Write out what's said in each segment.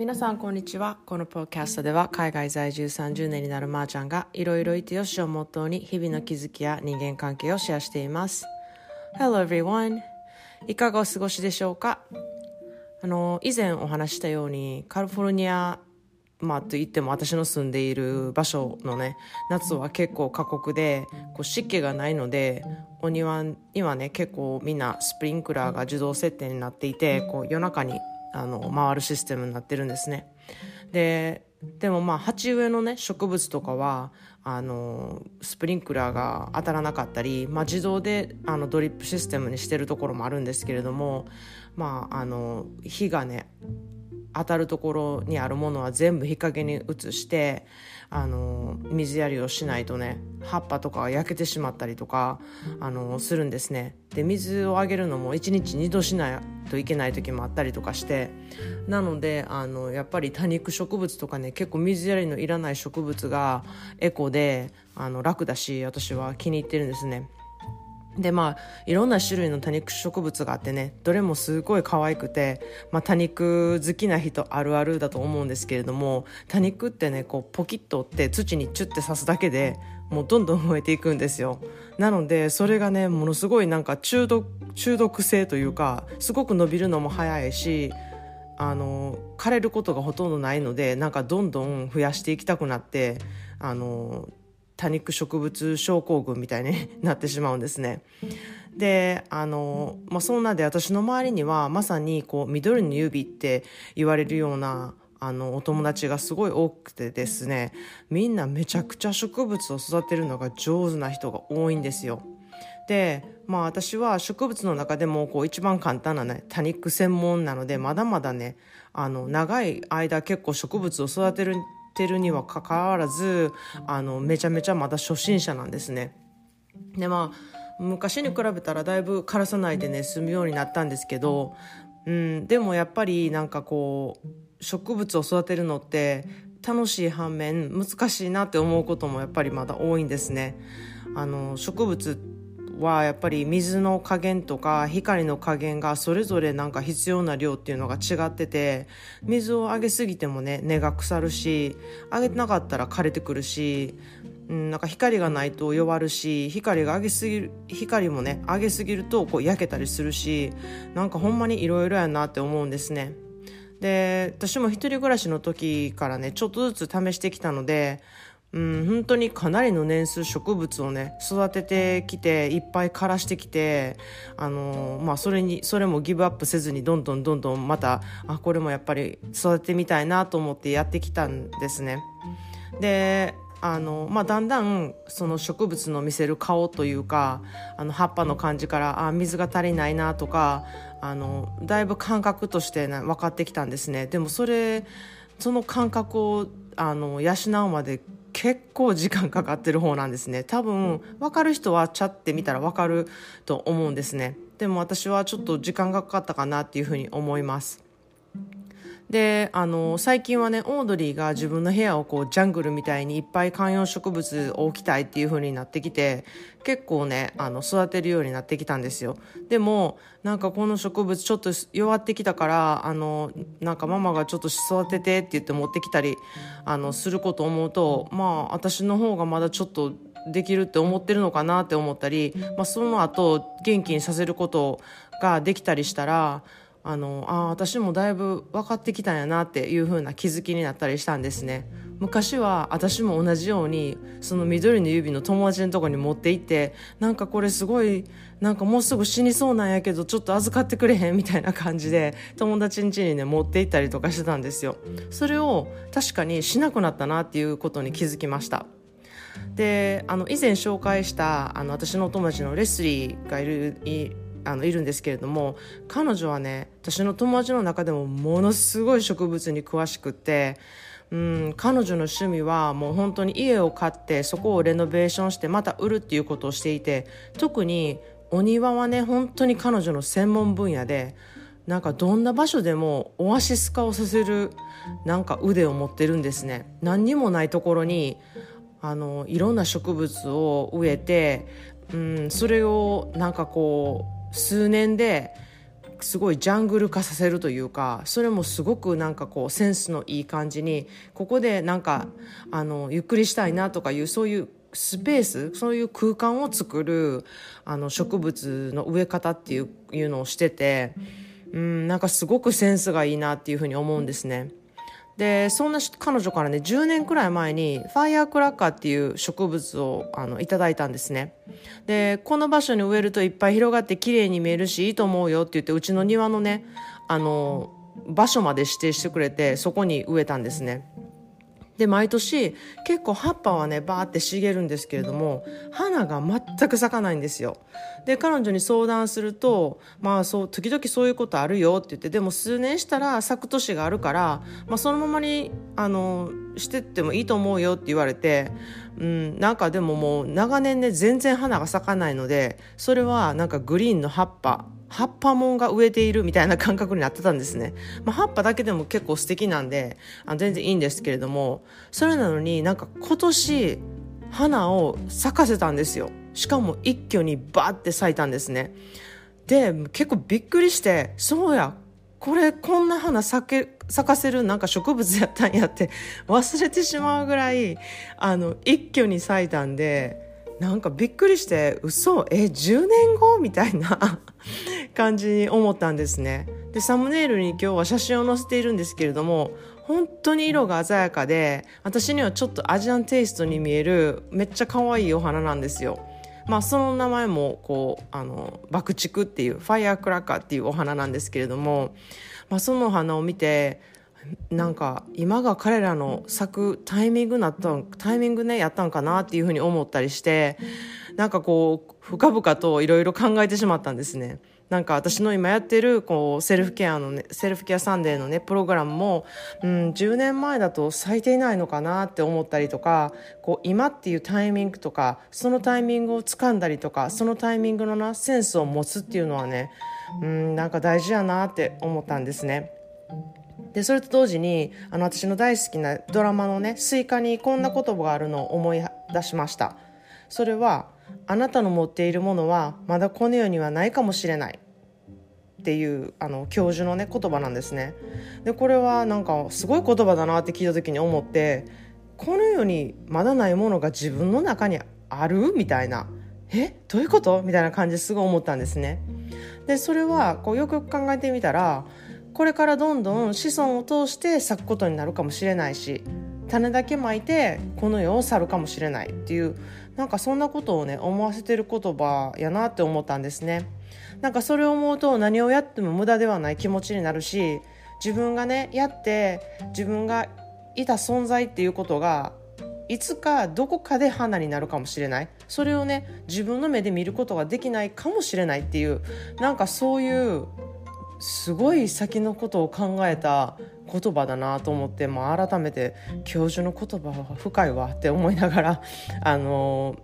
皆さんこんにちは。このポッキャストでは海外在住30年になるまーちゃんがいろいろいてよしをモットーに日々の気づきや人間関係をシェアしています。Hello everyone. いかがお過ごしでしょうか？あの以前お話したようにカリフォルニアまあと言っても私の住んでいる場所のね夏は結構過酷でこう湿気がないのでお庭にはね結構みんなスプリンクラーが自動設定になっていてこう夜中にあの回るシステムになってるんですね。ででもまあ鉢植えのね植物とかはあのスプリンクラーが当たらなかったり、まあ、自動であのドリップシステムにしてるところもあるんですけれども、まあ、あの火がね当たるところにあるものは全部日陰に移してあの水やりをしないとね葉っぱとかが焼けてしまったりとかあのするんですね。で水をあげるのも1日2度しないといけない時もあったりとかしてなのであのやっぱり多肉植物とかね結構水やりのいらない植物がエコであの楽だし私は気に入ってるんですね。でまあいろんな種類の多肉植物があってねどれもすごい可愛くて、まあ、多肉好きな人あるあるだと思うんですけれども多肉ってねこうポキッと折って土にチュッて刺すだけでもうどんどん増えていくんですよ。なのでそれがねものすごいなんか中毒中毒性というかすごく伸びるのも早いしあの枯れることがほとんどないのでなんかどんどん増やしていきたくなってあの多肉植物症候群みたいに なってしまうんですね。であの、まあ、そんなで私の周りにはまさにこう緑の指って言われるようなあのお友達がすごい多くてですねみんなめちゃくちゃ植物を育てるのが上手な人が多いんですよ。でまあ私は植物の中でもこう一番簡単なね多肉専門なのでまだまだねあの長い間結構植物を育てるてるにはかかわらずあのめちゃめちゃまだ初心者なんですね。でまあ昔に比べたらだいぶ枯らさないでね済むようになったんですけど、うん、でもやっぱりなんかこう植物を育てるのって楽しい反面難しいなって思うこともやっぱりまだ多いんですね。あの植物はやっぱり水の加減とか光の加減がそれぞれなんか必要な量っていうのが違ってて水をあげすぎてもね根が腐るしあげてなかったら枯れてくるし、うん、なんか光がないと弱るし光が上げすぎる光もね上げすぎるとこう焼けたりするしなんかほんまにいろいろやなって思うんですね。で私も一人暮らしの時からねちょっとずつ試してきたのでうん、本当にかなりの年数植物をね育ててきていっぱい枯らしてきてあの、まあそれにそれもギブアップせずにどんどんどんどんまたあこれもやっぱり育ててみたいなと思ってやってきたんですね。であのまあ、だんだんその植物の見せる顔というかあの葉っぱの感じからあ水が足りないなとかあのだいぶ感覚として、ね、分かってきたんですねでもそれその感覚をあの養うまで結構時間かかってる方なんですね。多分分かる人はチャって見たら分かると思うんですね。でも私はちょっと時間がかかったかなっていうふうに思いますであの最近はねオードリーが自分の部屋をこうジャングルみたいにいっぱい観葉植物を置きたいっていう風になってきて結構ねあの育てるようになってきたんですよ。でもなんかこの植物ちょっと弱ってきたからあのなんかママがちょっと育ててって言って持ってきたりあのすること思うとまあ私の方がまだちょっとできるって思ってるのかなって思ったり、まあ、その後元気にさせることができたりしたらあのあ私もだいぶ分かってきたんやなっていう風な気づきになったりしたんですね。昔は私も同じようにその緑の指の友達のとこに持って行ってなんかこれすごいなんかもうすぐ死にそうなんやけどちょっと預かってくれへんみたいな感じで友達ん家にね持って行ったりとかしてたんですよ。それを確かにしなくなったなっていうことに気づきました。であの以前紹介したあの私のお友達のレスリーがいるあのいるんですけれども彼女はね私の友達の中でもものすごい植物に詳しくてうん彼女の趣味はもう本当に家を買ってそこをレノベーションしてまた売るっていうことをしていて特にお庭はね本当に彼女の専門分野でなんかどんな場所でもオアシス化をさせるなんか腕を持ってるんですね。何にもないところにあのいろんな植物を植えて、うん、それをなんかこう数年ですごいジャングル化させるというかそれもすごくなんかこうセンスのいい感じにここでなんかあのゆっくりしたいなとかいうそういうスペースそういう空間を作るあの植物の植え方っていういうのをしてて、うん、なんかすごくセンスがいいなっていうふうに思うんですね。でそんな彼女からね10年くらい前にファイアークラッカーっていう植物をあのいただいたんですね。でこの場所に植えるといっぱい広がって綺麗に見えるしいいと思うよって言ってうちの庭のねあの場所まで指定してくれてそこに植えたんですね。で毎年結構葉っぱはねバーって茂るんですけれども花が全く咲かないんですよ。で彼女に相談するとまあそう時々そういうことあるよって言ってでも数年したら咲く年があるから、まあ、そのままにあのしてってもいいと思うよって言われて、うん、なんかでももう長年ね全然花が咲かないのでそれはなんかグリーンの葉っぱ葉っぱもんが植えているみたいな感覚になってたんですね。まあ、葉っぱだけでも結構素敵なんであ全然いいんですけれどもそれなのになんか今年花を咲かせたんですよ。しかも一挙にバーって咲いたんですね。で結構びっくりしてそうやこれこんな花咲け咲かせるなんか植物やったんやって忘れてしまうぐらいあの一挙に咲いたんでなんかびっくりして嘘？え10年後？みたいな 感じに思ったんですね。でサムネイルに今日は写真を載せているんですけれども本当に色が鮮やかで私にはちょっとアジアンテイストに見えるめっちゃ可愛いお花なんですよ。まあその名前もこうあの爆竹っていうファイアークラッカーっていうお花なんですけれども、まあ、そのお花を見てなんか今が彼らの咲くタイミングなったタイミングねやったんかなっていうふうに思ったりしてなんかこう深々といろいろ考えてしまったんですね。なんか私の今やってるこうセルフケアのねセルフケアサンデーのねプログラムも、うん、10年前だと咲いていないのかなって思ったりとかこう今っていうタイミングとかそのタイミングを掴んだりとかそのタイミングのなセンスを持つっていうのはね、うん、なんか大事やなって思ったんですね。でそれと同時にあの私の大好きなドラマのね「スイカ」にこんな言葉があるのを思い出しました。それは「あなたの持っているものはまだこの世にはないかもしれない」っていうあの教授のね言葉なんですね。でこれはなんかすごい言葉だなって聞いた時に思ってこの世にまだないものが自分の中にある？みたいな。え？どういうこと？みたいな感じですごい思ったんですね。でそれはこうよく考えてみたらこれからどんどん子孫を通して咲くことになるかもしれないし種だけまいてこの世を去るかもしれないっていうなんかそんなことをね思わせてる言葉やなって思ったんですね。なんかそれを思うと何をやっても無駄ではない気持ちになるし自分がねやって自分がいた存在っていうことがいつかどこかで花になるかもしれない。それをね自分の目で見ることができないかもしれないっていうなんかそういうすごい先のことを考えた言葉だなと思って、まあ、改めて教授の言葉は深いわって思いながら あの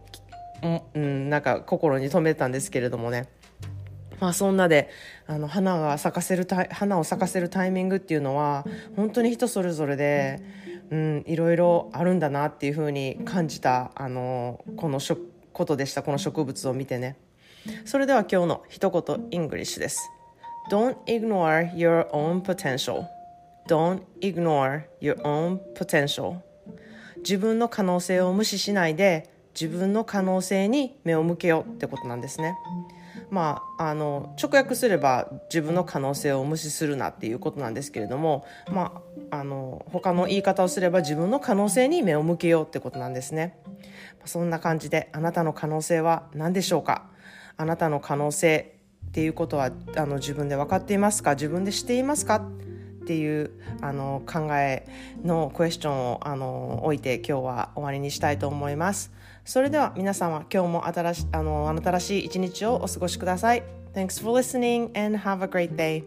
うん、なんか心に留めたんですけれどもね。まあそんなであの花が咲かせる花を咲かせるタイミングっていうのは本当に人それぞれで、うん、いろいろあるんだなっていうふうに感じたあのこのことでしたこの植物を見てねそれでは今日の一言イングリッシュです Don't ignore your own potential. Don't ignore your own potential. 自分の可能性を無視しないで自分の可能性に目を向けようってことなんですね。まあ、あの直訳すれば自分の可能性を無視するなっていうことなんですけれども、まあ、あの他の言い方をすれば自分の可能性に目を向けようってことなんですね。そんな感じであなたの可能性は何でしょうか？あなたの可能性っていうことはあの自分で分かっていますか？自分でしていますか？っていうあの考えのクエスチョンをあの置いて今日は終わりにしたいと思います。それでは皆様今日も新しあの新しい一日をお過ごしください。Thanks for listening and have a great day.